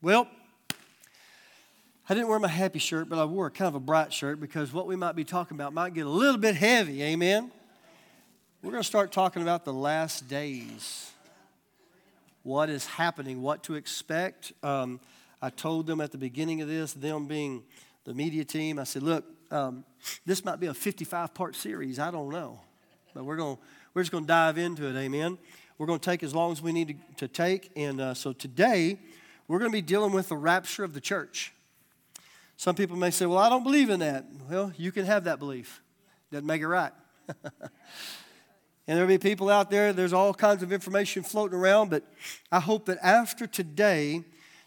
Well, I didn't wear my happy shirt, but I wore kind of a bright shirt because what we might be talking about might get a little bit heavy. Amen. We're going to start talking about the last days. What is happening, what to expect. Um, I told them at the beginning of this, them being the media team, I said, look, um, this might be a 55 part series. I don't know. But we're, going, we're just going to dive into it. Amen. We're going to take as long as we need to, to take. And uh, so today, we're going to be dealing with the rapture of the church. Some people may say, well, I don't believe in that. Well, you can have that belief. Doesn't make it right. and there'll be people out there, there's all kinds of information floating around, but I hope that after today,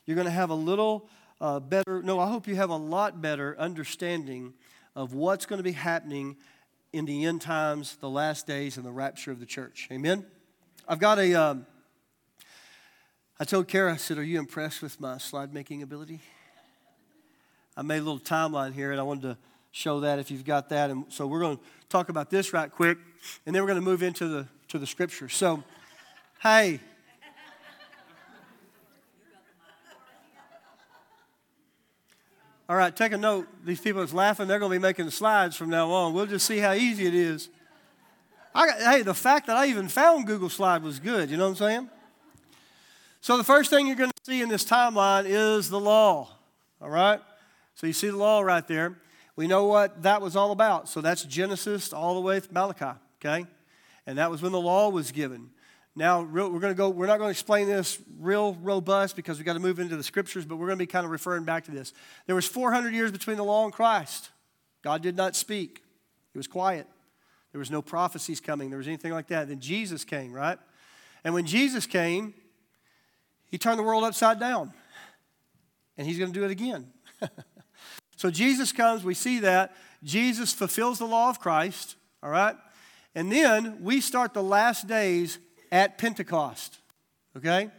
you're going to have a little uh, better, no, I hope you have a lot better understanding of what's going to be happening in the end times, the last days, and the rapture of the church. Amen? I've got a. Um, I told Kara, I said, Are you impressed with my slide making ability? I made a little timeline here, and I wanted to show that if you've got that. And so we're going to talk about this right quick, and then we're going to move into the to the scripture. So, hey, All right, take a note. These people that's laughing, they're going to be making slides from now on. We'll just see how easy it is. Got, hey, the fact that I even found Google Slide was good. You know what I'm saying? So the first thing you're going to see in this timeline is the law. All right? So you see the law right there. We know what that was all about. So that's Genesis all the way to Malachi, okay? And that was when the law was given. Now, we're going to go, we're not going to explain this real robust because we've got to move into the scriptures, but we're going to be kind of referring back to this. There was 400 years between the law and Christ. God did not speak, He was quiet. There was no prophecies coming, there was anything like that. Then Jesus came, right? And when Jesus came, He turned the world upside down. And He's going to do it again. so Jesus comes, we see that. Jesus fulfills the law of Christ, all right? And then we start the last days at Pentecost. Okay?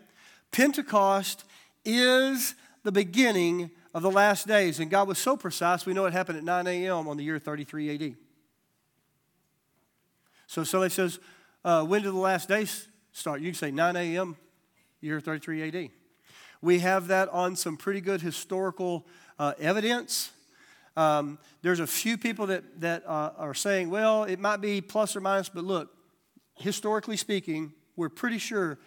Pentecost is the beginning of the last days. And God was so precise, we know it happened at 9 a.m. on the year 33 AD. So somebody says, uh, when do the last days start? You can say 9 a.m., year 33 AD. We have that on some pretty good historical uh, evidence. Um, there's a few people that, that uh, are saying, well, it might be plus or minus, but look, historically speaking, we're pretty sure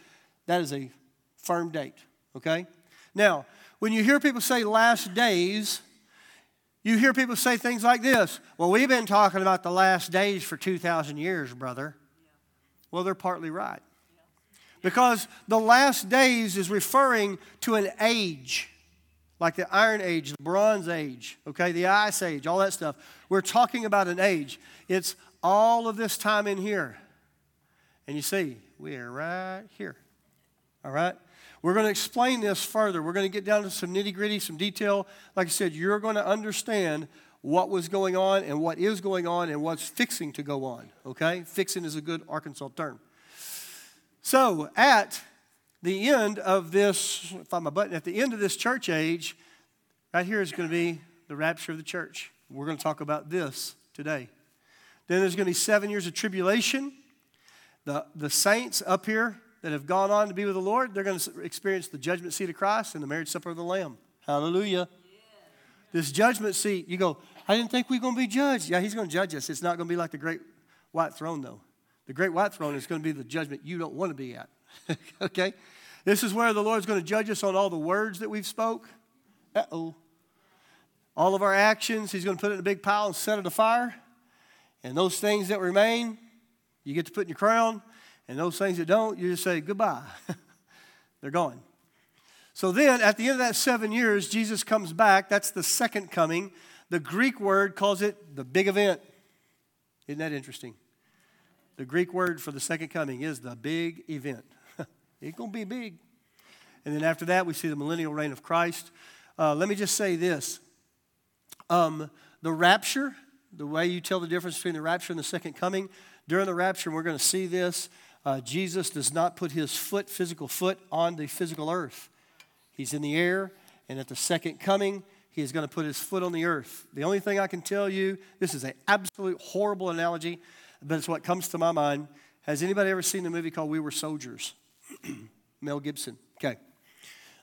that is a firm date, okay? Now, when you hear people say last days, you hear people say things like this Well, we've been talking about the last days for 2,000 years, brother. Well, they're partly right. Because the last days is referring to an age, like the Iron Age, the Bronze Age, okay, the Ice Age, all that stuff. We're talking about an age. It's all of this time in here. And you see, we are right here. All right? We're going to explain this further. We're going to get down to some nitty gritty, some detail. Like I said, you're going to understand what was going on and what is going on and what's fixing to go on. Okay? Fixing is a good Arkansas term. So, at the end of this, find my button, at the end of this church age, right here is going to be the rapture of the church. We're going to talk about this today. Then there's going to be seven years of tribulation. The, the saints up here that have gone on to be with the Lord, they're going to experience the judgment seat of Christ and the marriage supper of the Lamb. Hallelujah. This judgment seat, you go, I didn't think we were going to be judged. Yeah, he's going to judge us. It's not going to be like the great white throne, though. The great white throne is going to be the judgment you don't want to be at. okay? This is where the Lord's going to judge us on all the words that we've spoke. Uh-oh. All of our actions, he's going to put it in a big pile and set it afire. And those things that remain, you get to put in your crown, and those things that don't, you just say goodbye. They're gone. So then, at the end of that seven years, Jesus comes back. That's the second coming. The Greek word calls it the big event. Isn't that interesting? The Greek word for the second coming is the big event. it's going to be big. And then after that, we see the millennial reign of Christ. Uh, let me just say this um, the rapture, the way you tell the difference between the rapture and the second coming, during the rapture, we're going to see this. Uh, Jesus does not put his foot, physical foot, on the physical earth. He's in the air, and at the second coming, he is going to put his foot on the earth. The only thing I can tell you, this is an absolute horrible analogy, but it's what comes to my mind. Has anybody ever seen the movie called We Were Soldiers? Mel Gibson. Okay.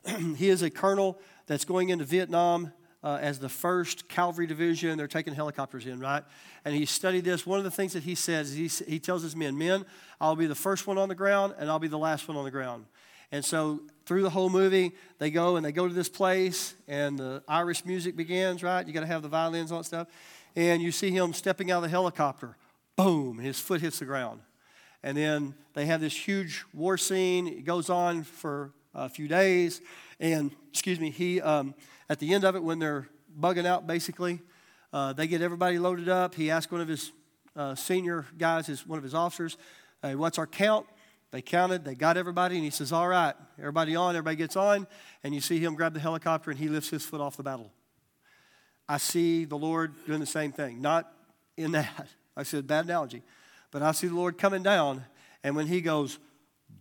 he is a colonel that's going into Vietnam uh, as the first cavalry division. They're taking helicopters in, right? And he studied this. One of the things that he says, he, he tells his men, Men, I'll be the first one on the ground and I'll be the last one on the ground. And so through the whole movie, they go and they go to this place, and the Irish music begins, right? You got to have the violins that stuff. And you see him stepping out of the helicopter. Boom, his foot hits the ground. And then they have this huge war scene. It goes on for a few days. And, excuse me, he, um, at the end of it, when they're bugging out, basically, uh, they get everybody loaded up. He asks one of his uh, senior guys, his, one of his officers, hey, what's our count? They counted, they got everybody, and he says, All right, everybody on, everybody gets on, and you see him grab the helicopter and he lifts his foot off the battle. I see the Lord doing the same thing. Not in that, I said, bad analogy, but I see the Lord coming down, and when he goes,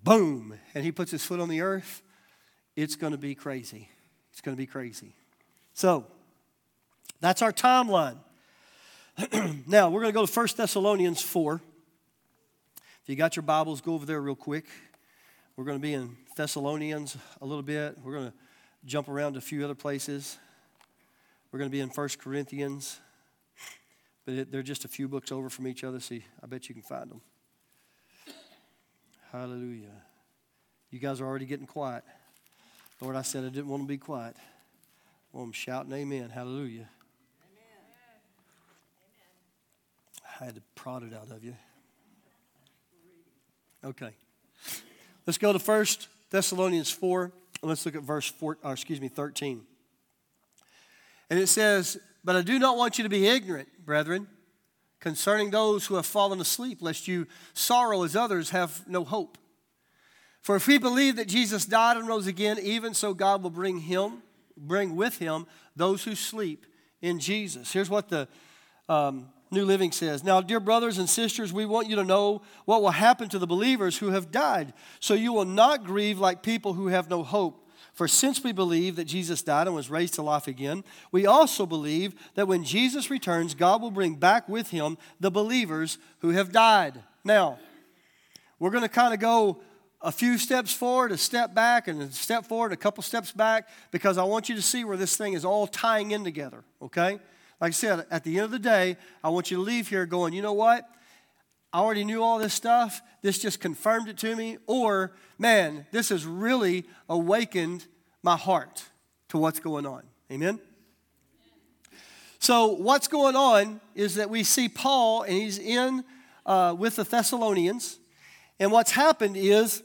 boom, and he puts his foot on the earth, it's going to be crazy. It's going to be crazy. So, that's our timeline. now, we're going to go to 1 Thessalonians 4. If you got your Bibles, go over there real quick. We're going to be in Thessalonians a little bit. We're going to jump around to a few other places. We're going to be in 1 Corinthians, but it, they're just a few books over from each other. See, I bet you can find them. Hallelujah. You guys are already getting quiet. Lord, I said I didn't want to be quiet. I want them shouting amen. Hallelujah. Amen. I had to prod it out of you. Okay. Let's go to 1 Thessalonians 4, and let's look at verse 4, or excuse me, 13. And it says, But I do not want you to be ignorant, brethren, concerning those who have fallen asleep, lest you sorrow as others have no hope. For if we believe that Jesus died and rose again, even so God will bring him, bring with him those who sleep in Jesus. Here's what the um, New Living says, Now, dear brothers and sisters, we want you to know what will happen to the believers who have died, so you will not grieve like people who have no hope. For since we believe that Jesus died and was raised to life again, we also believe that when Jesus returns, God will bring back with him the believers who have died. Now, we're going to kind of go a few steps forward, a step back, and a step forward, a couple steps back, because I want you to see where this thing is all tying in together, okay? Like I said, at the end of the day, I want you to leave here going, you know what? I already knew all this stuff. This just confirmed it to me. Or, man, this has really awakened my heart to what's going on. Amen? So, what's going on is that we see Paul, and he's in uh, with the Thessalonians. And what's happened is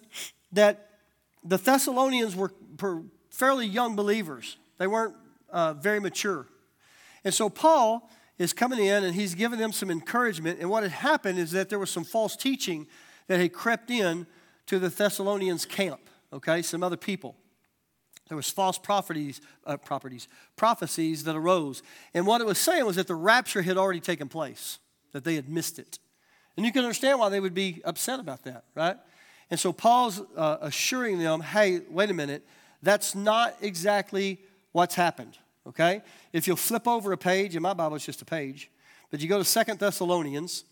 that the Thessalonians were fairly young believers, they weren't uh, very mature. And so Paul is coming in and he's giving them some encouragement. And what had happened is that there was some false teaching that had crept in to the Thessalonians camp, okay, some other people. There was false properties, uh, properties, prophecies that arose. And what it was saying was that the rapture had already taken place, that they had missed it. And you can understand why they would be upset about that, right? And so Paul's uh, assuring them, hey, wait a minute, that's not exactly what's happened okay? If you'll flip over a page, in my Bible it's just a page, but you go to Second Thessalonians,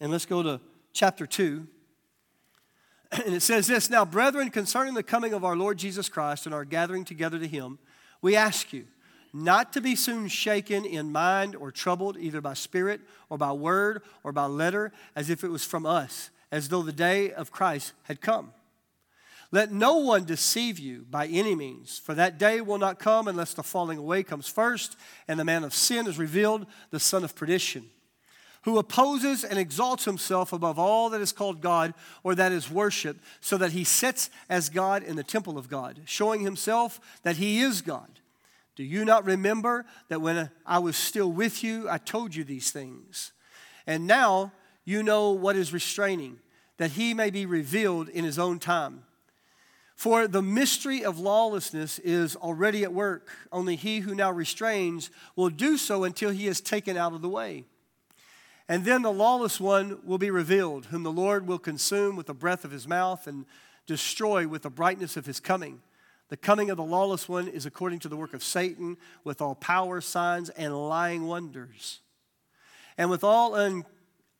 and let's go to chapter 2. And it says this Now, brethren, concerning the coming of our Lord Jesus Christ and our gathering together to him, we ask you not to be soon shaken in mind or troubled, either by spirit or by word or by letter, as if it was from us, as though the day of Christ had come. Let no one deceive you by any means, for that day will not come unless the falling away comes first, and the man of sin is revealed, the son of perdition, who opposes and exalts himself above all that is called God or that is worship, so that he sits as God in the temple of God, showing himself that he is God. Do you not remember that when I was still with you, I told you these things? And now you know what is restraining, that he may be revealed in his own time. For the mystery of lawlessness is already at work. Only he who now restrains will do so until he is taken out of the way. And then the lawless one will be revealed, whom the Lord will consume with the breath of his mouth and destroy with the brightness of his coming. The coming of the lawless one is according to the work of Satan, with all power, signs, and lying wonders, and with all un-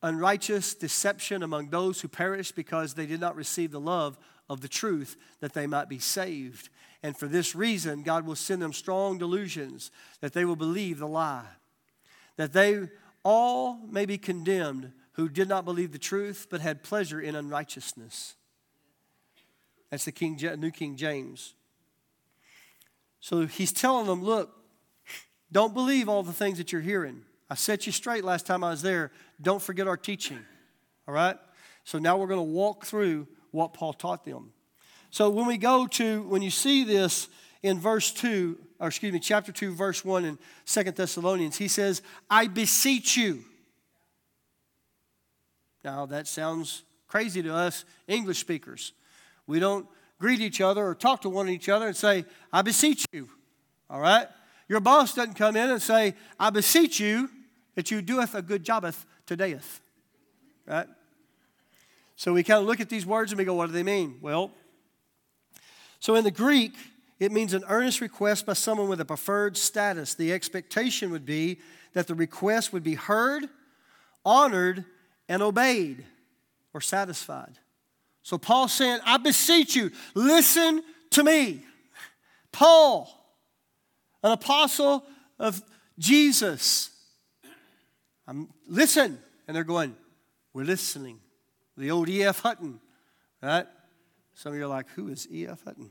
unrighteous deception among those who perish because they did not receive the love of the truth that they might be saved. And for this reason, God will send them strong delusions that they will believe the lie, that they all may be condemned who did not believe the truth but had pleasure in unrighteousness. That's the King, New King James. So he's telling them, look, don't believe all the things that you're hearing. I set you straight last time I was there. Don't forget our teaching. All right? So now we're going to walk through what Paul taught them. So when we go to, when you see this in verse 2, or excuse me, chapter 2, verse 1 in Second Thessalonians, he says, I beseech you. Now that sounds crazy to us English speakers. We don't greet each other or talk to one each other and say, I beseech you. All right? Your boss doesn't come in and say, I beseech you that you doeth a good jobbeth todayeth. Right? So we kind of look at these words and we go, what do they mean? Well, so in the Greek, it means an earnest request by someone with a preferred status. The expectation would be that the request would be heard, honored, and obeyed or satisfied. So Paul saying, I beseech you, listen to me. Paul, an apostle of Jesus. I'm, listen. And they're going, We're listening. The old E.F. Hutton, right? Some of you are like, Who is E.F. Hutton?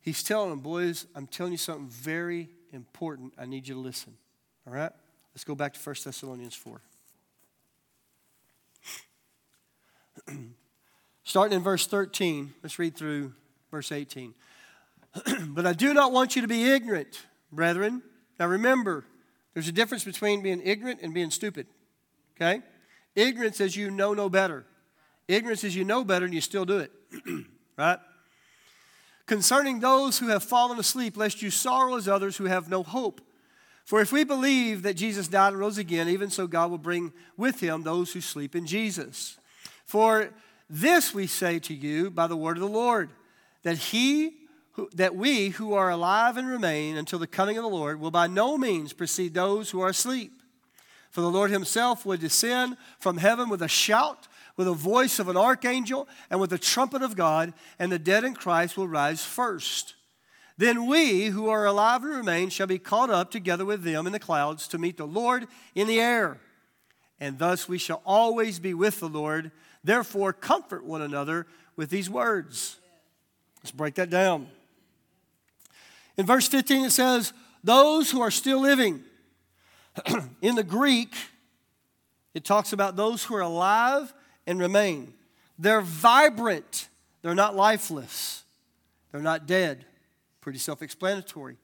He's telling them, Boys, I'm telling you something very important. I need you to listen. All right? Let's go back to 1 Thessalonians 4. Starting in verse 13, let's read through verse 18. but I do not want you to be ignorant, brethren. Now remember, there's a difference between being ignorant and being stupid. Okay? Ignorance is you know no better. Ignorance is you know better and you still do it. right? Concerning those who have fallen asleep, lest you sorrow as others who have no hope. For if we believe that Jesus died and rose again, even so God will bring with him those who sleep in Jesus. For this we say to you by the word of the Lord, that he who, that we who are alive and remain until the coming of the Lord will by no means precede those who are asleep. For the Lord himself will descend from heaven with a shout, with the voice of an archangel, and with the trumpet of God, and the dead in Christ will rise first. Then we who are alive and remain shall be caught up together with them in the clouds to meet the Lord in the air. And thus we shall always be with the Lord. Therefore, comfort one another with these words. Let's break that down. In verse 15, it says, Those who are still living. in the Greek, it talks about those who are alive and remain. They're vibrant, they're not lifeless, they're not dead. Pretty self explanatory.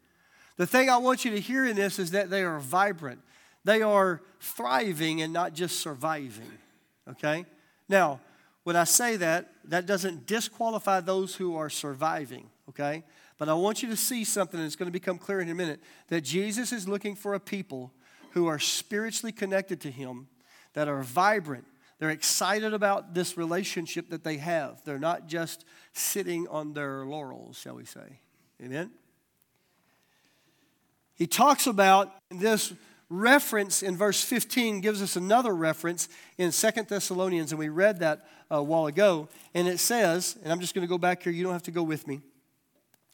The thing I want you to hear in this is that they are vibrant. They are thriving and not just surviving. Okay? Now, when I say that, that doesn't disqualify those who are surviving, okay? But I want you to see something that's going to become clear in a minute that Jesus is looking for a people who are spiritually connected to Him, that are vibrant. They're excited about this relationship that they have. They're not just sitting on their laurels, shall we say. Amen? He talks about this reference in verse 15 gives us another reference in Second Thessalonians, and we read that uh, a while ago. And it says, and I'm just going to go back here, you don't have to go with me.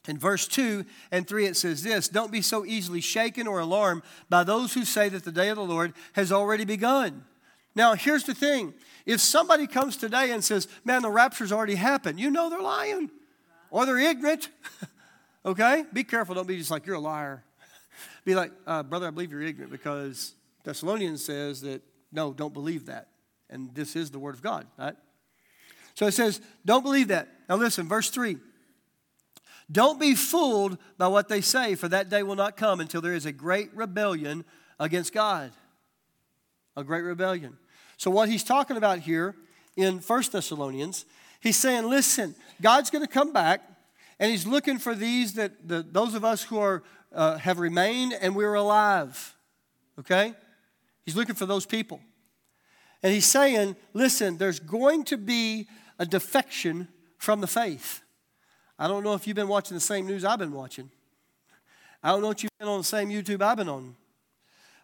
In verse 2 and 3, it says this Don't be so easily shaken or alarmed by those who say that the day of the Lord has already begun. Now, here's the thing if somebody comes today and says, Man, the rapture's already happened, you know they're lying or they're ignorant. okay? Be careful. Don't be just like, You're a liar. Be like, uh, brother, I believe you're ignorant because Thessalonians says that, no, don't believe that. And this is the word of God, right? So it says, don't believe that. Now listen, verse 3. Don't be fooled by what they say, for that day will not come until there is a great rebellion against God. A great rebellion. So, what he's talking about here in 1 Thessalonians, he's saying, listen, God's going to come back, and he's looking for these that the, those of us who are uh, have remained and we're alive. Okay? He's looking for those people. And he's saying, listen, there's going to be a defection from the faith. I don't know if you've been watching the same news I've been watching. I don't know if you've been on the same YouTube I've been on.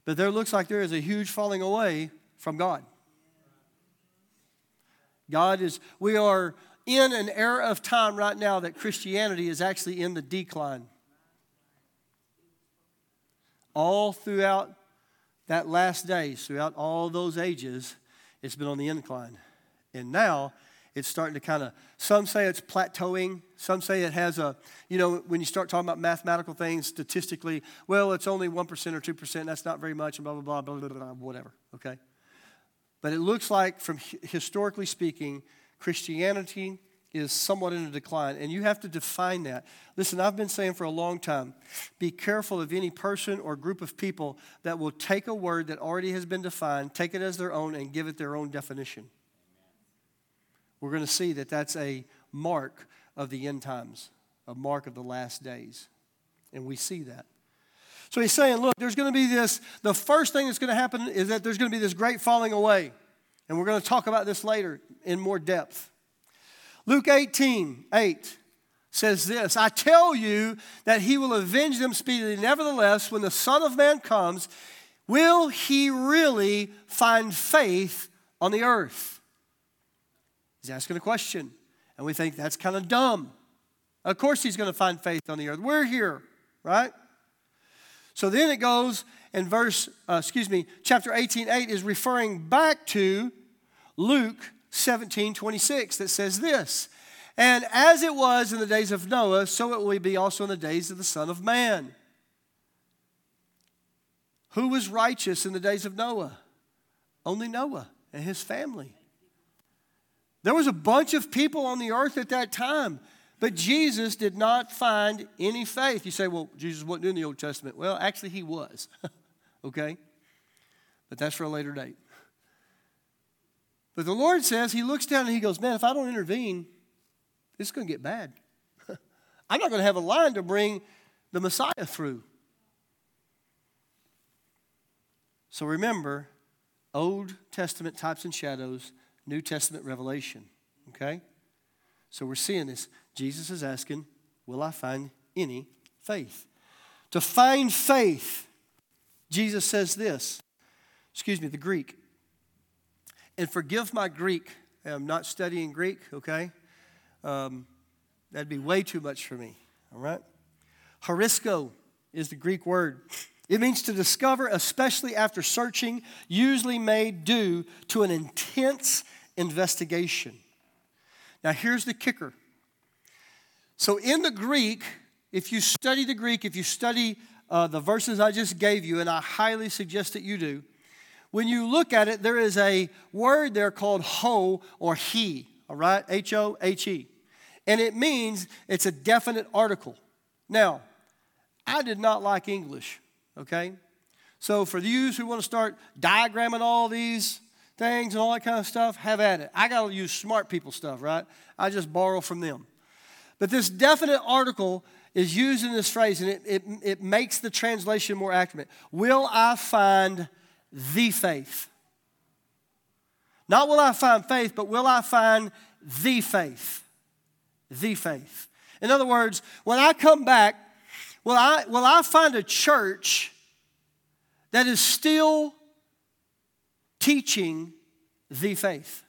But there looks like there is a huge falling away from God. God is, we are in an era of time right now that Christianity is actually in the decline. All throughout that last days, throughout all those ages, it's been on the incline. And now it's starting to kind of, some say it's plateauing. Some say it has a, you know, when you start talking about mathematical things statistically, well, it's only 1% or 2%. That's not very much, and blah, blah, blah, blah, blah, blah, whatever, okay? But it looks like, from historically speaking, Christianity is somewhat in a decline, and you have to define that. Listen, I've been saying for a long time be careful of any person or group of people that will take a word that already has been defined, take it as their own, and give it their own definition we're going to see that that's a mark of the end times, a mark of the last days. And we see that. So he's saying, look, there's going to be this, the first thing that's going to happen is that there's going to be this great falling away. And we're going to talk about this later in more depth. Luke 18, 8 says this I tell you that he will avenge them speedily. Nevertheless, when the Son of Man comes, will he really find faith on the earth? He's asking a question, and we think that's kind of dumb. Of course, he's going to find faith on the earth. We're here, right? So then it goes, in verse, uh, excuse me, chapter 18, 8 is referring back to Luke 17, 26, that says this And as it was in the days of Noah, so it will be also in the days of the Son of Man. Who was righteous in the days of Noah? Only Noah and his family. There was a bunch of people on the earth at that time, but Jesus did not find any faith. You say, well, Jesus wasn't in the Old Testament. Well, actually, he was, okay? But that's for a later date. But the Lord says, He looks down and He goes, Man, if I don't intervene, it's going to get bad. I'm not going to have a line to bring the Messiah through. So remember, Old Testament types and shadows New Testament revelation. Okay? So we're seeing this. Jesus is asking, Will I find any faith? To find faith, Jesus says this. Excuse me, the Greek. And forgive my Greek. I'm not studying Greek, okay? Um, that'd be way too much for me, all right? Horisko is the Greek word. It means to discover, especially after searching, usually made due to an intense investigation. Now, here's the kicker. So, in the Greek, if you study the Greek, if you study uh, the verses I just gave you, and I highly suggest that you do, when you look at it, there is a word there called ho or he, all right? H O H E. And it means it's a definite article. Now, I did not like English, okay? So, for you who want to start diagramming all these things and all that kind of stuff, have at it. I got to use smart people stuff, right? I just borrow from them. But this definite article is used in this phrase, and it, it, it makes the translation more accurate. Will I find the faith? Not will I find faith, but will I find the faith? The faith. In other words, when I come back, will I, will I find a church that is still teaching the faith?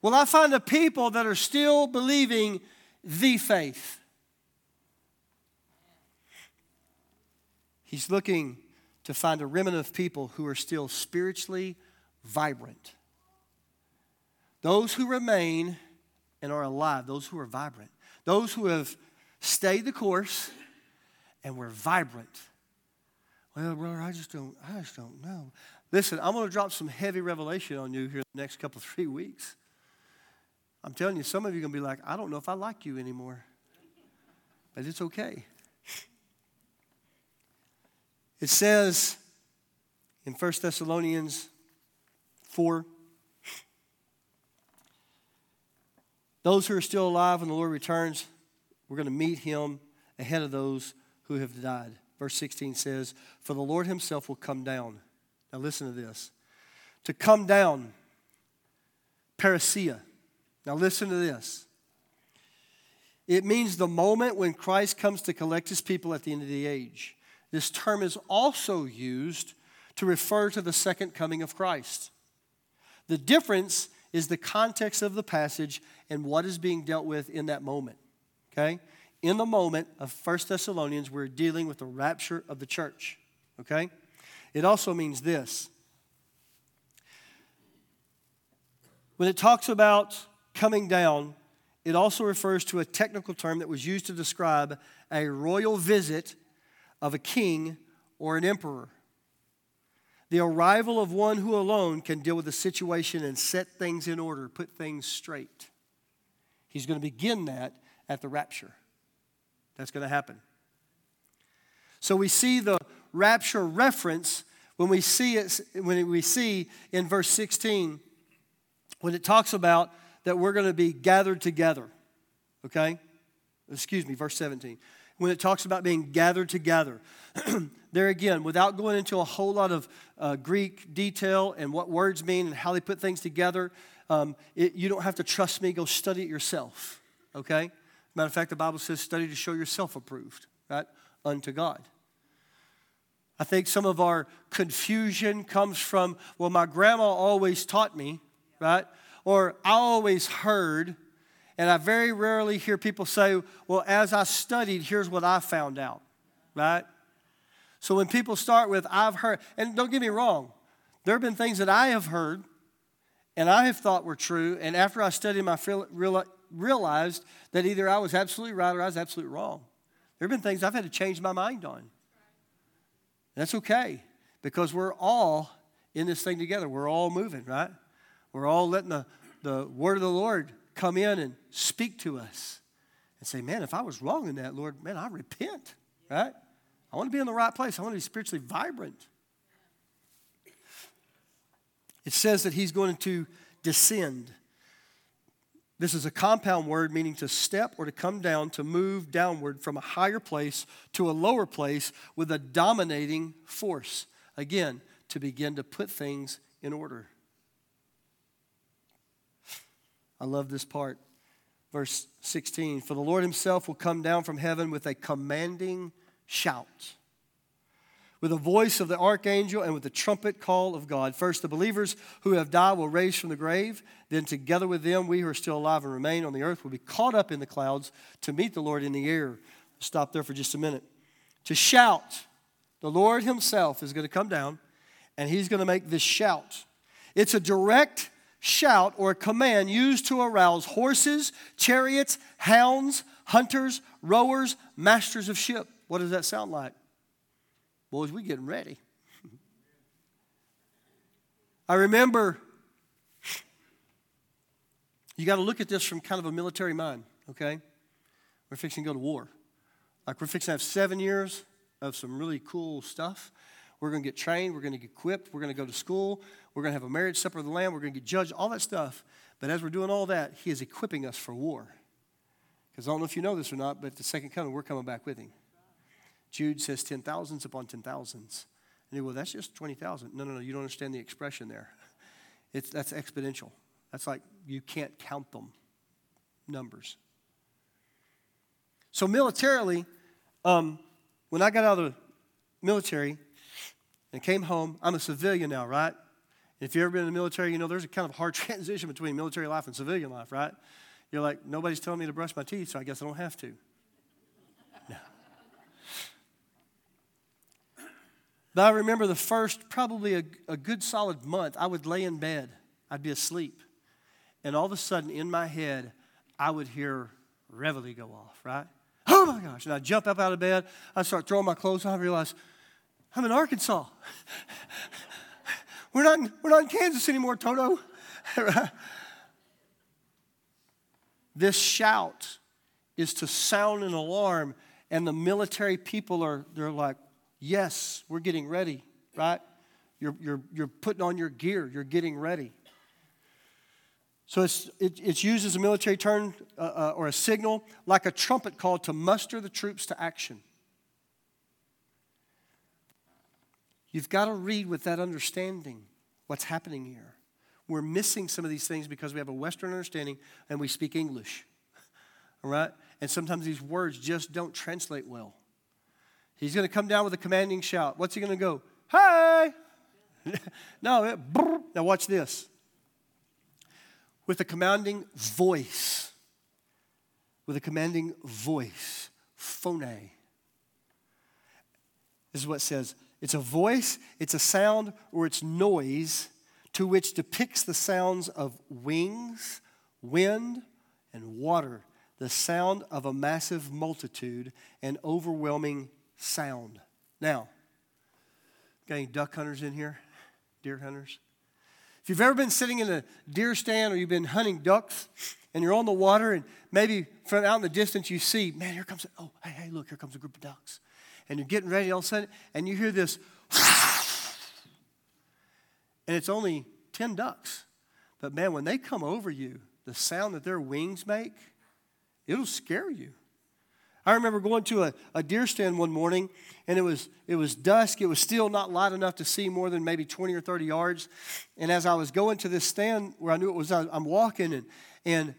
Will I find a people that are still believing the faith? He's looking to find a remnant of people who are still spiritually vibrant. Those who remain and are alive, those who are vibrant, those who have stayed the course and were vibrant. Well, brother, I just don't, I just don't know. Listen, I'm going to drop some heavy revelation on you here in the next couple, three weeks. I'm telling you, some of you are going to be like, I don't know if I like you anymore. But it's okay. It says in 1 Thessalonians 4 those who are still alive when the Lord returns, we're going to meet him ahead of those who have died. Verse 16 says, For the Lord himself will come down now, listen to this. To come down, parousia. Now, listen to this. It means the moment when Christ comes to collect his people at the end of the age. This term is also used to refer to the second coming of Christ. The difference is the context of the passage and what is being dealt with in that moment. Okay? In the moment of 1 Thessalonians, we're dealing with the rapture of the church. Okay? It also means this. When it talks about coming down, it also refers to a technical term that was used to describe a royal visit of a king or an emperor. The arrival of one who alone can deal with the situation and set things in order, put things straight. He's going to begin that at the rapture. That's going to happen. So we see the rapture reference when we see it when we see in verse 16 when it talks about that we're going to be gathered together. Okay? Excuse me, verse 17. When it talks about being gathered together. there again, without going into a whole lot of uh, Greek detail and what words mean and how they put things together, um, it, you don't have to trust me. Go study it yourself. Okay? Matter of fact, the Bible says, study to show yourself approved, right? Unto God. I think some of our confusion comes from, well, my grandma always taught me, right? Or I always heard, and I very rarely hear people say, well, as I studied, here's what I found out, right? So when people start with, I've heard, and don't get me wrong, there have been things that I have heard and I have thought were true, and after I studied them, I realized that either I was absolutely right or I was absolutely wrong. There have been things I've had to change my mind on. That's okay because we're all in this thing together. We're all moving, right? We're all letting the, the word of the Lord come in and speak to us and say, man, if I was wrong in that, Lord, man, I repent, right? I want to be in the right place. I want to be spiritually vibrant. It says that he's going to descend. This is a compound word meaning to step or to come down, to move downward from a higher place to a lower place with a dominating force. Again, to begin to put things in order. I love this part. Verse 16 For the Lord himself will come down from heaven with a commanding shout, with a voice of the archangel, and with the trumpet call of God. First, the believers who have died will raise from the grave. Then, together with them, we who are still alive and remain on the earth will be caught up in the clouds to meet the Lord in the air. Stop there for just a minute. To shout, the Lord himself is going to come down, and he's going to make this shout. It's a direct shout or command used to arouse horses, chariots, hounds, hunters, rowers, masters of ship. What does that sound like? Boys, we getting ready. I remember you got to look at this from kind of a military mind, okay? We're fixing to go to war. Like we're fixing to have seven years of some really cool stuff. We're going to get trained. We're going to get equipped. We're going to go to school. We're going to have a marriage supper of the Lamb. We're going to get judged, all that stuff. But as we're doing all that, He is equipping us for war. Because I don't know if you know this or not, but the second coming, we're coming back with Him. Jude says 10,000s upon 10,000s. And you go, well, that's just 20,000. No, no, no, you don't understand the expression there. It's, that's exponential. That's like you can't count them numbers. So, militarily, um, when I got out of the military, and came home. I'm a civilian now, right? If you've ever been in the military, you know there's a kind of hard transition between military life and civilian life, right? You're like, nobody's telling me to brush my teeth, so I guess I don't have to. No. But I remember the first, probably a, a good solid month, I would lay in bed, I'd be asleep. And all of a sudden, in my head, I would hear reveille go off, right? Oh my gosh. And I'd jump up out of bed, I'd start throwing my clothes on, I realize, I'm in Arkansas. we're, not in, we're not in Kansas anymore, Toto. this shout is to sound an alarm, and the military people are they're like, yes, we're getting ready, right? You're, you're, you're putting on your gear, you're getting ready. So it's, it, it's used as a military term uh, uh, or a signal, like a trumpet call to muster the troops to action. You've got to read with that understanding what's happening here. We're missing some of these things because we have a Western understanding and we speak English. All right? And sometimes these words just don't translate well. He's going to come down with a commanding shout. What's he going to go? Hey! no, it, now watch this. With a commanding voice. With a commanding voice. Phone. This is what it says it's a voice, it's a sound, or it's noise to which depicts the sounds of wings, wind, and water, the sound of a massive multitude, and overwhelming sound. Now, got any duck hunters in here? Deer hunters? If you've ever been sitting in a deer stand or you've been hunting ducks and you're on the water and maybe from out in the distance you see, man, here comes, oh, hey, hey, look, here comes a group of ducks. And you're getting ready all of a sudden and you hear this, and it's only 10 ducks. But man, when they come over you, the sound that their wings make, it'll scare you. I remember going to a, a deer stand one morning, and it was, it was dusk. It was still not light enough to see more than maybe 20 or 30 yards. And as I was going to this stand where I knew it was, I'm walking, and, and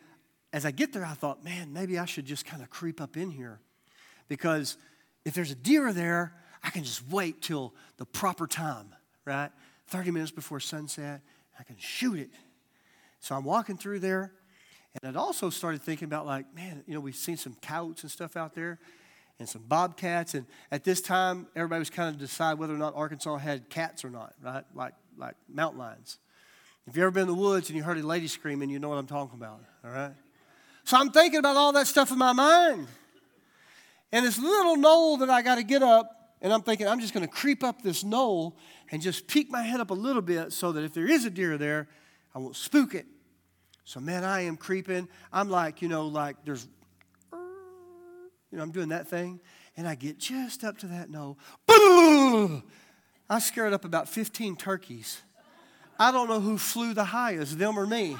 as I get there, I thought, man, maybe I should just kind of creep up in here. Because if there's a deer there, I can just wait till the proper time, right? 30 minutes before sunset, I can shoot it. So I'm walking through there, and I'd also started thinking about, like, man, you know, we've seen some coyotes and stuff out there and some bobcats. And at this time, everybody was kind of decide whether or not Arkansas had cats or not, right? Like, like mountain lions. If you've ever been in the woods and you heard a lady screaming, you know what I'm talking about, all right? So I'm thinking about all that stuff in my mind. And this little knoll that I got to get up, and I'm thinking, I'm just going to creep up this knoll and just peek my head up a little bit so that if there is a deer there, I won't spook it. So, man, I am creeping. I'm like, you know, like there's, you know, I'm doing that thing. And I get just up to that knoll. I scared up about 15 turkeys. I don't know who flew the highest, them or me.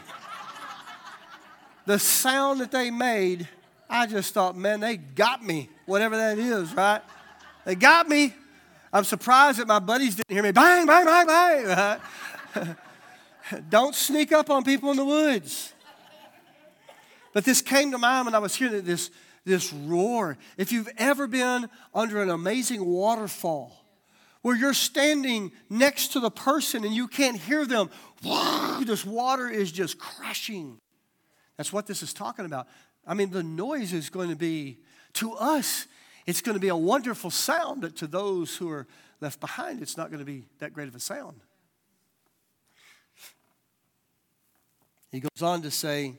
the sound that they made, I just thought, man, they got me, whatever that is, right? They got me. I'm surprised that my buddies didn't hear me bang, bang, bang, bang. Right? Don't sneak up on people in the woods. But this came to mind when I was hearing this, this roar. If you've ever been under an amazing waterfall where you're standing next to the person and you can't hear them, this water is just crashing. That's what this is talking about. I mean, the noise is going to be, to us, it's going to be a wonderful sound, but to those who are left behind, it's not going to be that great of a sound. He goes on to say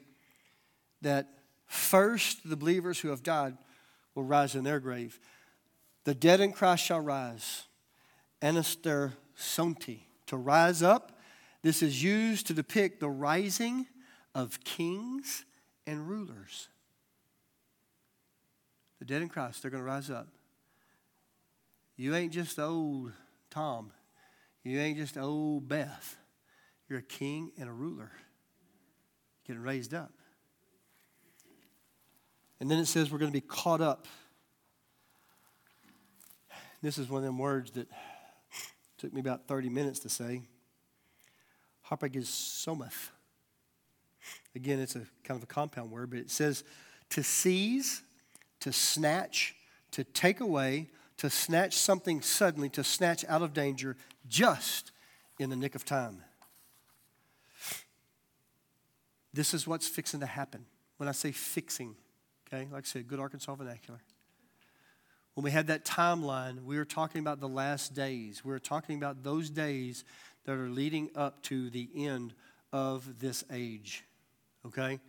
that first the believers who have died will rise in their grave. The dead in Christ shall rise. Anaster sonti, to rise up. This is used to depict the rising of kings and rulers. The dead in Christ, they're going to rise up. You ain't just old Tom. You ain't just old Beth. You're a king and a ruler getting raised up. And then it says we're going to be caught up. This is one of them words that took me about 30 minutes to say. Harpagisometh. Again, it's a kind of a compound word, but it says to seize, to snatch, to take away, to snatch something suddenly, to snatch out of danger just in the nick of time. This is what's fixing to happen. When I say fixing, okay, like I said, good Arkansas vernacular. When we had that timeline, we were talking about the last days. We were talking about those days that are leading up to the end of this age, okay?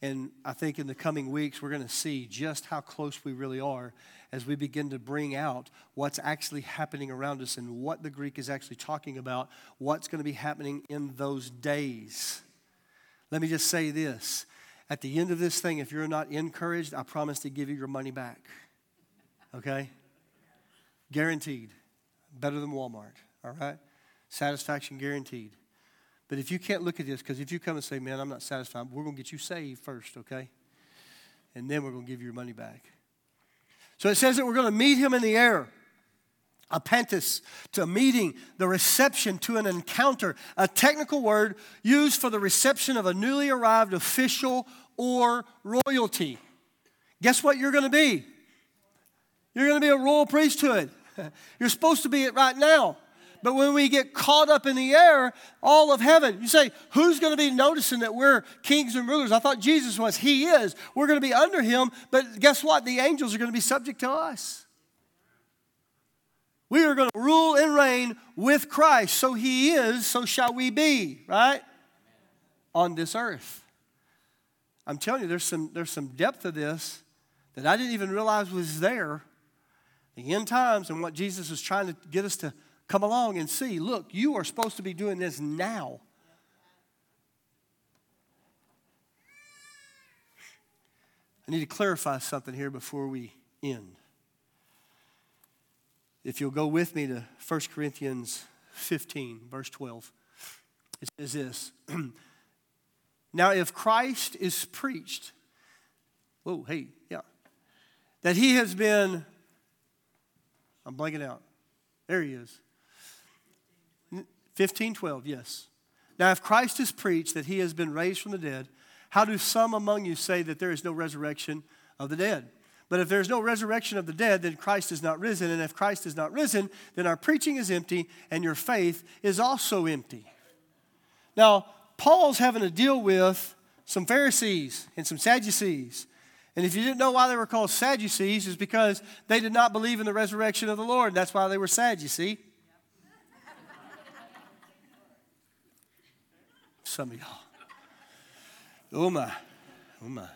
And I think in the coming weeks, we're going to see just how close we really are as we begin to bring out what's actually happening around us and what the Greek is actually talking about, what's going to be happening in those days. Let me just say this. At the end of this thing, if you're not encouraged, I promise to give you your money back. Okay? Guaranteed. Better than Walmart. All right? Satisfaction guaranteed. But if you can't look at this, because if you come and say, man, I'm not satisfied, we're going to get you saved first, okay? And then we're going to give you your money back. So it says that we're going to meet him in the air apentis, to a meeting, the reception to an encounter, a technical word used for the reception of a newly arrived official or royalty. Guess what you're going to be? You're going to be a royal priesthood. You're supposed to be it right now. But when we get caught up in the air, all of heaven, you say, who's going to be noticing that we're kings and rulers? I thought Jesus was. He is. We're going to be under him, but guess what? The angels are going to be subject to us. We are going to rule and reign with Christ. So he is, so shall we be, right? On this earth. I'm telling you, there's some, there's some depth to this that I didn't even realize was there. The end times and what Jesus is trying to get us to come along and see. Look, you are supposed to be doing this now. I need to clarify something here before we end. If you'll go with me to 1 Corinthians 15, verse 12, it says this Now, if Christ is preached, oh, hey, yeah, that he has been, I'm blanking out. There he is. 15, 12, yes. Now, if Christ is preached that he has been raised from the dead, how do some among you say that there is no resurrection of the dead? But if there's no resurrection of the dead, then Christ is not risen. And if Christ is not risen, then our preaching is empty and your faith is also empty. Now, Paul's having to deal with some Pharisees and some Sadducees. And if you didn't know why they were called Sadducees, is because they did not believe in the resurrection of the Lord. That's why they were sad, you see. Some of y'all. Oh my. Oh my.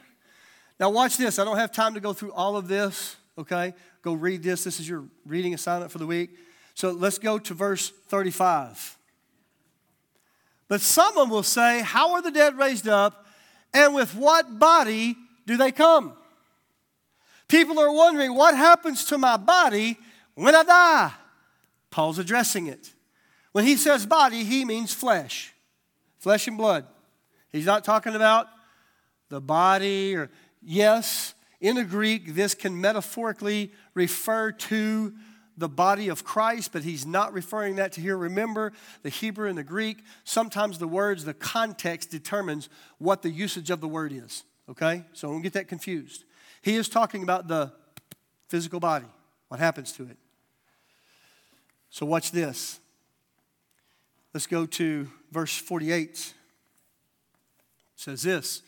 Now, watch this. I don't have time to go through all of this, okay? Go read this. This is your reading assignment for the week. So let's go to verse 35. But someone will say, How are the dead raised up, and with what body do they come? People are wondering, What happens to my body when I die? Paul's addressing it. When he says body, he means flesh, flesh and blood. He's not talking about the body or Yes, in the Greek, this can metaphorically refer to the body of Christ, but he's not referring that to here. Remember, the Hebrew and the Greek, sometimes the words, the context determines what the usage of the word is. Okay? So don't get that confused. He is talking about the physical body, what happens to it. So watch this. Let's go to verse 48. It says this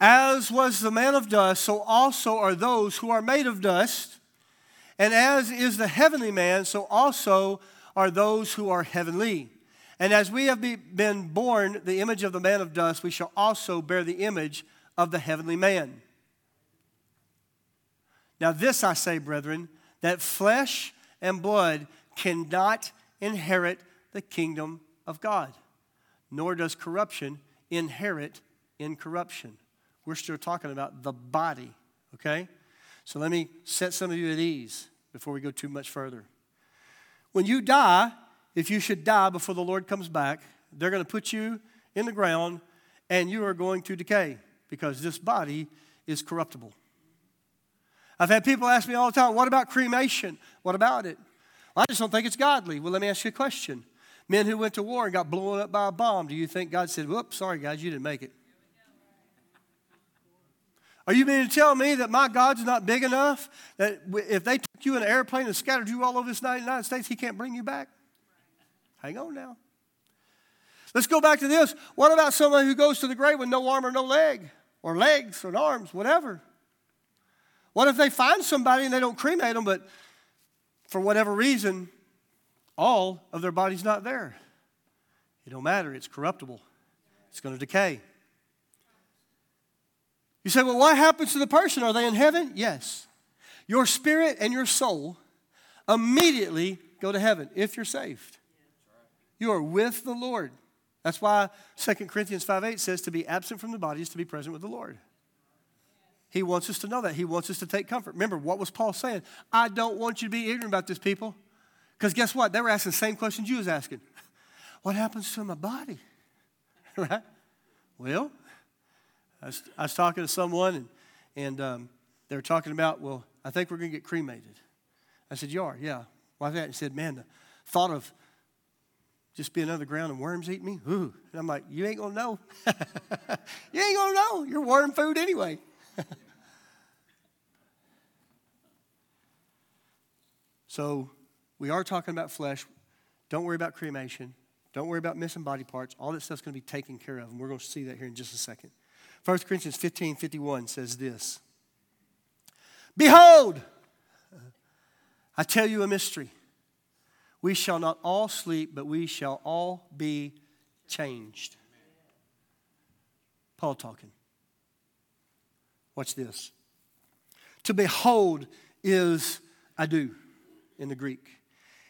as was the man of dust, so also are those who are made of dust. And as is the heavenly man, so also are those who are heavenly. And as we have been born the image of the man of dust, we shall also bear the image of the heavenly man. Now, this I say, brethren, that flesh and blood cannot inherit the kingdom of God, nor does corruption inherit incorruption. We're still talking about the body, okay? So let me set some of you at ease before we go too much further. When you die, if you should die before the Lord comes back, they're going to put you in the ground and you are going to decay because this body is corruptible. I've had people ask me all the time, what about cremation? What about it? Well, I just don't think it's godly. Well, let me ask you a question. Men who went to war and got blown up by a bomb, do you think God said, whoops, sorry guys, you didn't make it? Are you meaning to tell me that my God's not big enough that if they took you in an airplane and scattered you all over this United States, He can't bring you back? Hang on now. Let's go back to this. What about somebody who goes to the grave with no arm or no leg, or legs or arms, whatever? What if they find somebody and they don't cremate them, but for whatever reason, all of their body's not there? It don't matter. It's corruptible. It's going to decay. You say, well, what happens to the person? Are they in heaven? Yes. Your spirit and your soul immediately go to heaven if you're saved. You are with the Lord. That's why 2 Corinthians 5 8 says to be absent from the body is to be present with the Lord. He wants us to know that. He wants us to take comfort. Remember, what was Paul saying? I don't want you to be ignorant about this, people. Because guess what? They were asking the same questions you was asking. What happens to my body? right? Well, I was, I was talking to someone, and, and um, they were talking about, well, I think we're going to get cremated. I said, You are? Yeah. Why that? He said, Man, the thought of just being on the ground and worms eating me, ooh. And I'm like, You ain't going to know. you ain't going to know. You're worm food anyway. so we are talking about flesh. Don't worry about cremation. Don't worry about missing body parts. All that stuff's going to be taken care of, and we're going to see that here in just a second. 1 Corinthians 15 51 says this Behold, I tell you a mystery. We shall not all sleep, but we shall all be changed. Paul talking. Watch this. To behold is idou in the Greek.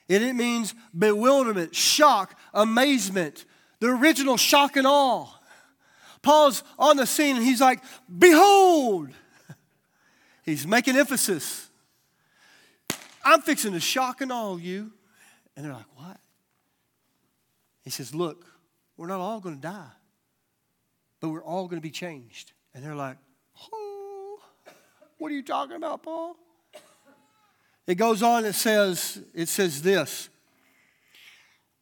And it means bewilderment, shock, amazement, the original shock and awe. Paul's on the scene and he's like, Behold! He's making emphasis. I'm fixing to shock and awe you. And they're like, What? He says, Look, we're not all going to die, but we're all going to be changed. And they're like, Oh, what are you talking about, Paul? It goes on, it says, it says this.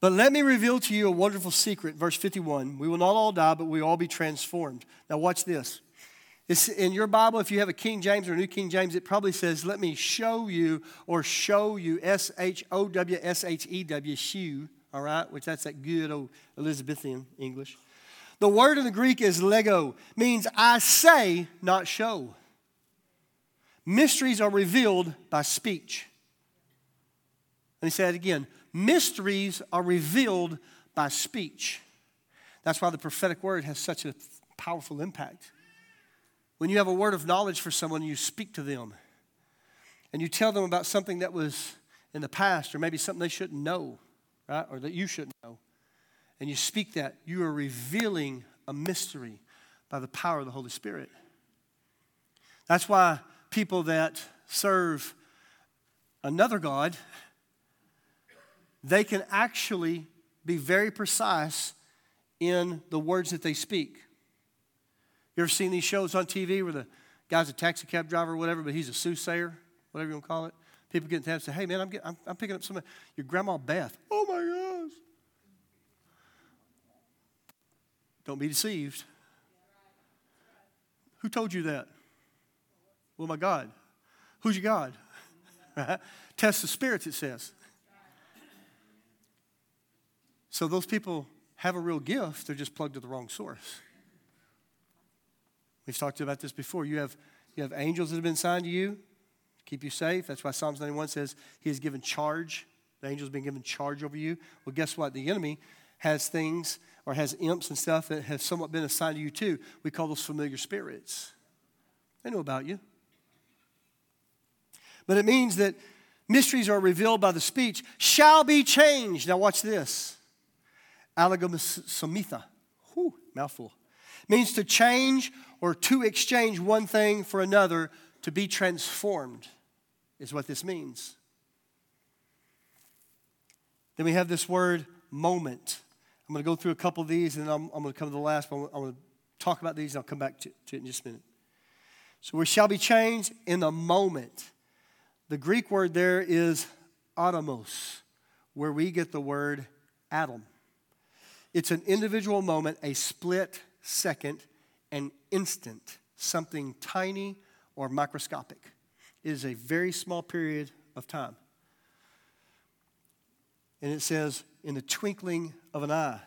But let me reveal to you a wonderful secret. Verse 51 We will not all die, but we all be transformed. Now, watch this. It's in your Bible, if you have a King James or a New King James, it probably says, Let me show you, or show you, S H O W S H E W, shew, all right, which that's that good old Elizabethan English. The word in the Greek is lego, means I say, not show. Mysteries are revealed by speech. Let me say it again. Mysteries are revealed by speech. That's why the prophetic word has such a powerful impact. When you have a word of knowledge for someone, you speak to them and you tell them about something that was in the past or maybe something they shouldn't know, right? Or that you shouldn't know. And you speak that, you are revealing a mystery by the power of the Holy Spirit. That's why people that serve another God, they can actually be very precise in the words that they speak. You ever seen these shows on TV where the guy's a taxi cab driver or whatever, but he's a soothsayer, whatever you want to call it? People get in town and say, hey, man, I'm, getting, I'm, I'm picking up some of your grandma Beth. Oh, my gosh. Don't be deceived. Who told you that? Well, my God. Who's your God? Test the spirits, it says. So those people have a real gift, they're just plugged to the wrong source. We've talked about this before. You have, you have angels that have been assigned to you, keep you safe. That's why Psalms 91 says he has given charge. The angel's been given charge over you. Well, guess what? The enemy has things or has imps and stuff that have somewhat been assigned to you too. We call those familiar spirits. They know about you. But it means that mysteries are revealed by the speech, shall be changed. Now, watch this. Allegomsomitha. Whew, mouthful. Means to change or to exchange one thing for another, to be transformed, is what this means. Then we have this word moment. I'm going to go through a couple of these and I'm, I'm going to come to the last one. I'm going to talk about these and I'll come back to, to it in just a minute. So we shall be changed in a moment. The Greek word there is atomos, where we get the word atom. It's an individual moment, a split second, an instant, something tiny or microscopic. It is a very small period of time. And it says, in the twinkling of an eye,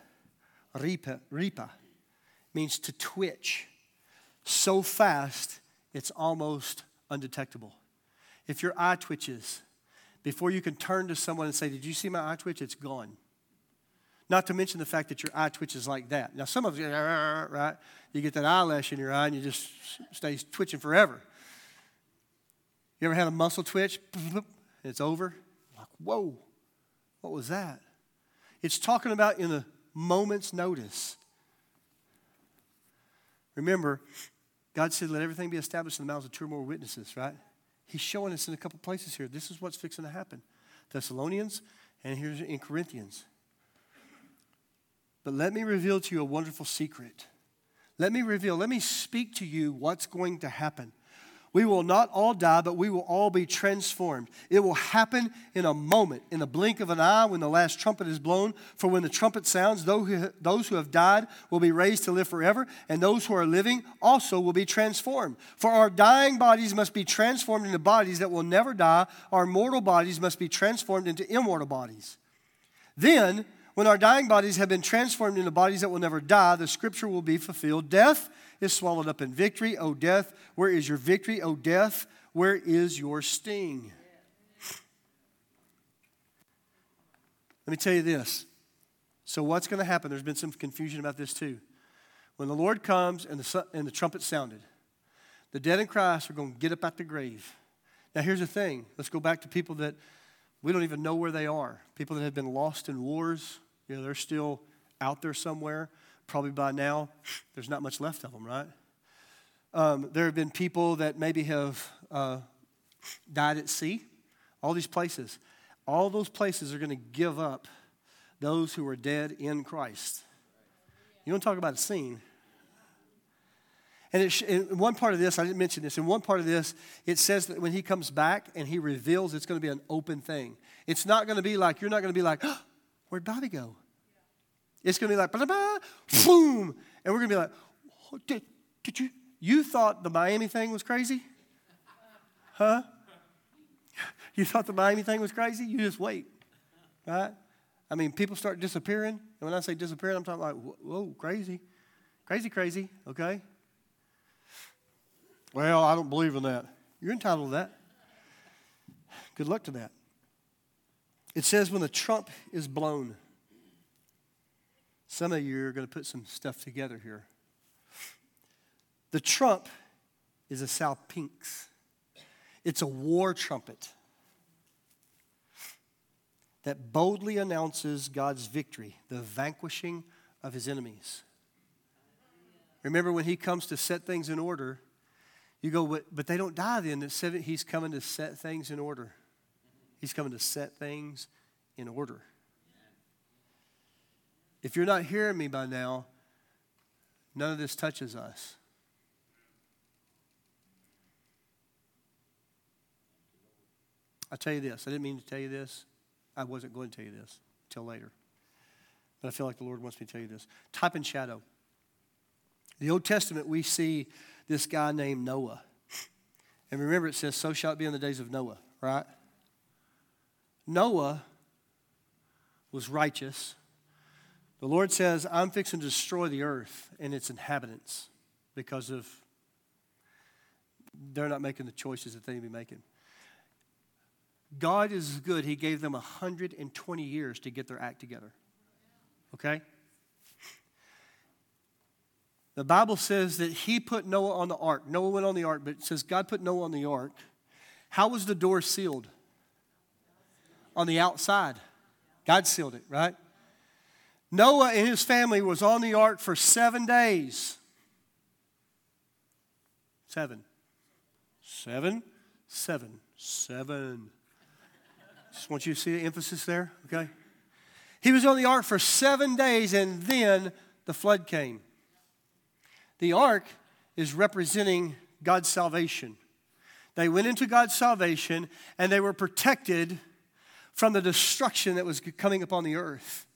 ripa, ripa means to twitch so fast it's almost undetectable. If your eye twitches, before you can turn to someone and say, Did you see my eye twitch? It's gone. Not to mention the fact that your eye twitches like that. Now, some of you, right? You get that eyelash in your eye and you just stay twitching forever. You ever had a muscle twitch? It's over. Like, whoa, what was that? It's talking about in a moment's notice. Remember, God said, Let everything be established in the mouths of two or more witnesses, right? He's showing us in a couple places here. This is what's fixing to happen. Thessalonians and here's in Corinthians. But let me reveal to you a wonderful secret. Let me reveal, let me speak to you what's going to happen. We will not all die, but we will all be transformed. It will happen in a moment, in the blink of an eye, when the last trumpet is blown. For when the trumpet sounds, those who have died will be raised to live forever, and those who are living also will be transformed. For our dying bodies must be transformed into bodies that will never die, our mortal bodies must be transformed into immortal bodies. Then, when our dying bodies have been transformed into bodies that will never die, the scripture will be fulfilled. Death is swallowed up in victory. O death, where is your victory? O death, where is your sting? Let me tell you this. So, what's going to happen? There's been some confusion about this too. When the Lord comes and the, and the trumpet sounded, the dead in Christ are going to get up out the grave. Now, here's the thing let's go back to people that we don't even know where they are. People that have been lost in wars, you know, they're still out there somewhere. Probably by now, there's not much left of them, right? Um, there have been people that maybe have uh, died at sea. All these places. All those places are going to give up those who are dead in Christ. You don't talk about a scene. And it, in one part of this, I didn't mention this, in one part of this, it says that when he comes back and he reveals, it's going to be an open thing. It's not going to be like, you're not going to be like, oh, where'd Bobby go? It's going to be like, boom. And we're going to be like, oh, did, did you, you thought the Miami thing was crazy? Huh? You thought the Miami thing was crazy? You just wait, right? I mean, people start disappearing. And when I say disappearing, I'm talking like, whoa, crazy. Crazy, crazy, okay? Well, I don't believe in that. You're entitled to that. Good luck to that. It says when the trump is blown. Some of you are going to put some stuff together here. The trump is a salpinx. It's a war trumpet that boldly announces God's victory, the vanquishing of his enemies. Remember when he comes to set things in order, you go, but, but they don't die then. He's coming to set things in order. He's coming to set things in order. If you're not hearing me by now, none of this touches us. I'll tell you this. I didn't mean to tell you this. I wasn't going to tell you this until later. But I feel like the Lord wants me to tell you this. Type and shadow. The Old Testament, we see this guy named Noah. And remember, it says, So shall it be in the days of Noah, right? Noah was righteous. The Lord says, I'm fixing to destroy the earth and its inhabitants because of they're not making the choices that they need to be making. God is good. He gave them 120 years to get their act together. Okay? The Bible says that he put Noah on the ark. Noah went on the ark, but it says God put Noah on the ark. How was the door sealed? On the outside. God sealed it, right? Noah and his family was on the ark for seven days. Seven. Seven. Seven. Seven. Just want you to see the emphasis there, okay? He was on the ark for seven days and then the flood came. The ark is representing God's salvation. They went into God's salvation and they were protected from the destruction that was coming upon the earth.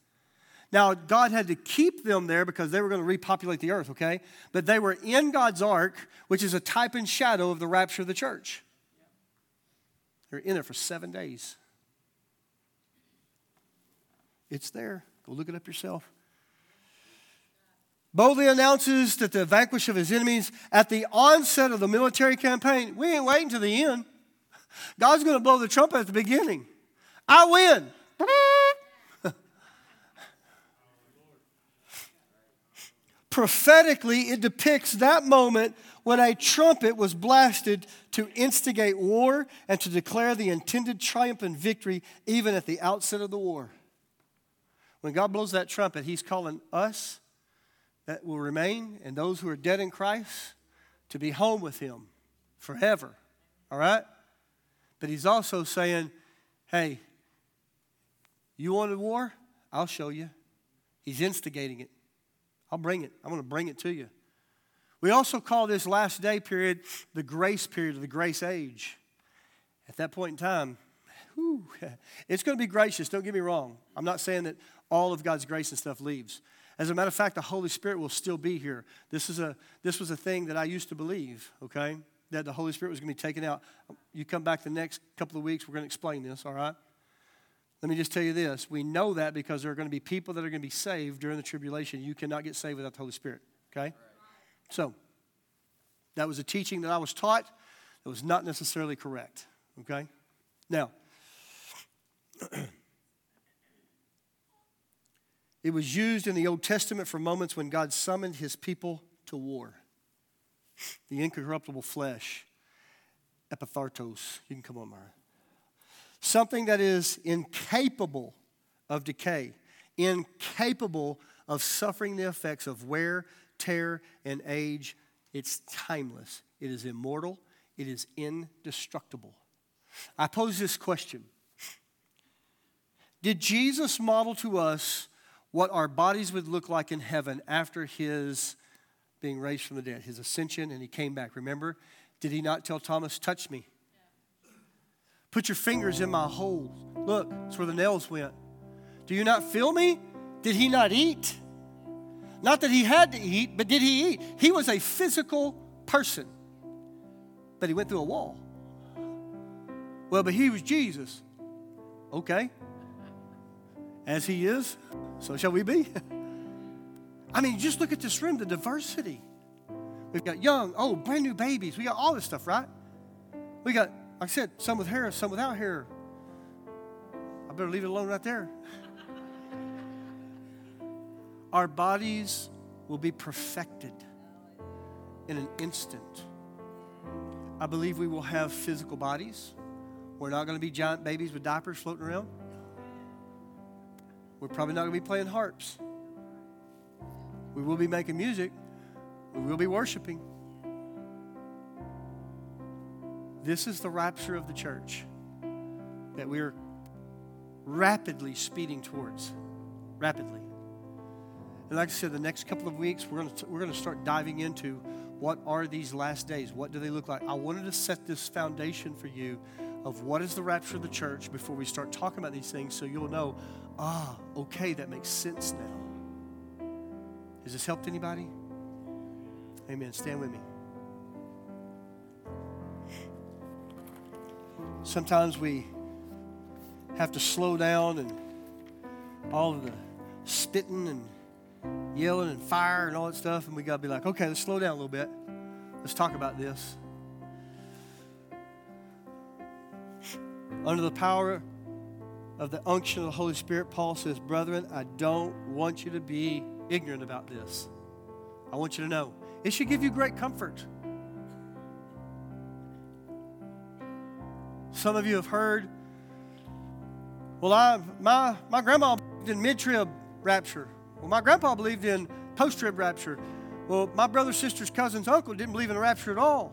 Now, God had to keep them there because they were going to repopulate the earth, okay? But they were in God's ark, which is a type and shadow of the rapture of the church. They're in it for seven days. It's there. Go look it up yourself boldly announces that the vanquish of his enemies at the onset of the military campaign. We ain't waiting to the end. God's going to blow the trumpet at the beginning. I win. Prophetically, it depicts that moment when a trumpet was blasted to instigate war and to declare the intended triumph and victory even at the outset of the war. When God blows that trumpet, He's calling us that will remain and those who are dead in Christ to be home with Him forever. All right? But He's also saying, hey, you want wanted war? I'll show you. He's instigating it. I'll bring it. I'm going to bring it to you. We also call this last day period the grace period of the grace age. At that point in time, whew, it's going to be gracious, don't get me wrong. I'm not saying that all of God's grace and stuff leaves. As a matter of fact, the Holy Spirit will still be here. This, is a, this was a thing that I used to believe, okay? That the Holy Spirit was going to be taken out. You come back the next couple of weeks, we're going to explain this, all right? Let me just tell you this. We know that because there are going to be people that are going to be saved during the tribulation. You cannot get saved without the Holy Spirit. Okay? So, that was a teaching that I was taught that was not necessarily correct. Okay? Now, it was used in the Old Testament for moments when God summoned his people to war. The incorruptible flesh, epithartos. You can come on, Mara. Something that is incapable of decay, incapable of suffering the effects of wear, tear, and age. It's timeless, it is immortal, it is indestructible. I pose this question Did Jesus model to us what our bodies would look like in heaven after his being raised from the dead, his ascension, and he came back? Remember, did he not tell Thomas, Touch me? Put your fingers in my holes. Look, it's where the nails went. Do you not feel me? Did he not eat? Not that he had to eat, but did he eat? He was a physical person, but he went through a wall. Well, but he was Jesus. Okay. As he is, so shall we be. I mean, just look at this room, the diversity. We've got young, old, brand new babies. We got all this stuff, right? We got like I said, some with hair, some without hair. I better leave it alone right there. Our bodies will be perfected in an instant. I believe we will have physical bodies. We're not going to be giant babies with diapers floating around. We're probably not going to be playing harps. We will be making music. We will be worshiping. This is the rapture of the church that we are rapidly speeding towards. Rapidly. And like I said, the next couple of weeks, we're going to, we're going to start diving into what are these last days? What do they look like? I wanted to set this foundation for you of what is the rapture of the church before we start talking about these things so you'll know, ah, okay, that makes sense now. Has this helped anybody? Amen. Stand with me. Sometimes we have to slow down and all of the spitting and yelling and fire and all that stuff, and we got to be like, okay, let's slow down a little bit. Let's talk about this. Under the power of the unction of the Holy Spirit, Paul says, Brethren, I don't want you to be ignorant about this. I want you to know. It should give you great comfort. Some of you have heard, well, I, my, my grandma believed in mid trib rapture. Well, my grandpa believed in post trib rapture. Well, my brother, sister's cousin's uncle didn't believe in rapture at all.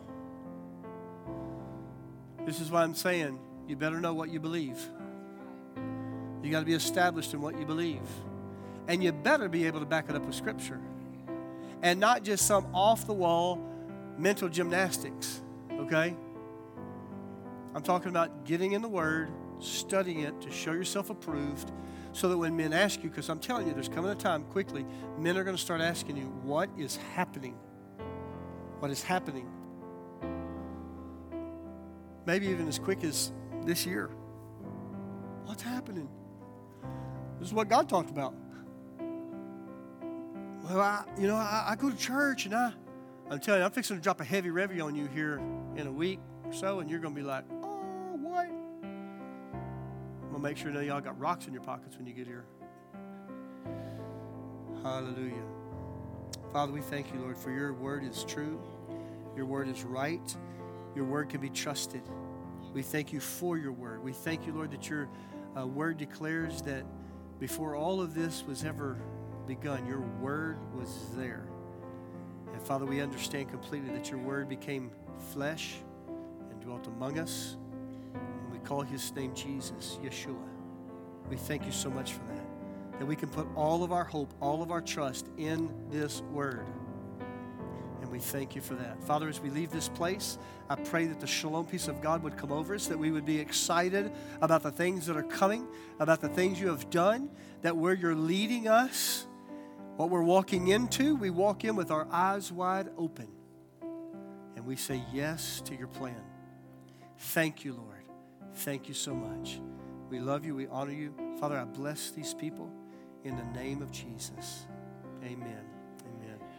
This is why I'm saying you better know what you believe. You got to be established in what you believe. And you better be able to back it up with Scripture. And not just some off the wall mental gymnastics, okay? I'm talking about getting in the Word, studying it to show yourself approved, so that when men ask you, because I'm telling you, there's coming a time quickly, men are going to start asking you, what is happening? What is happening? Maybe even as quick as this year. What's happening? This is what God talked about. Well, I, you know, I, I go to church and I, I'm telling you, I'm fixing to drop a heavy review on you here in a week or so, and you're going to be like, to make sure that y'all got rocks in your pockets when you get here. Hallelujah. Father, we thank you, Lord, for your word is true. Your word is right. Your word can be trusted. We thank you for your word. We thank you, Lord, that your uh, word declares that before all of this was ever begun, your word was there. And Father, we understand completely that your word became flesh and dwelt among us call his name Jesus, Yeshua. We thank you so much for that. That we can put all of our hope, all of our trust in this word. And we thank you for that. Father, as we leave this place, I pray that the shalom peace of God would come over us, that we would be excited about the things that are coming, about the things you have done, that where you're leading us, what we're walking into, we walk in with our eyes wide open. And we say yes to your plan. Thank you, Lord. Thank you so much. We love you. We honor you. Father, I bless these people in the name of Jesus. Amen.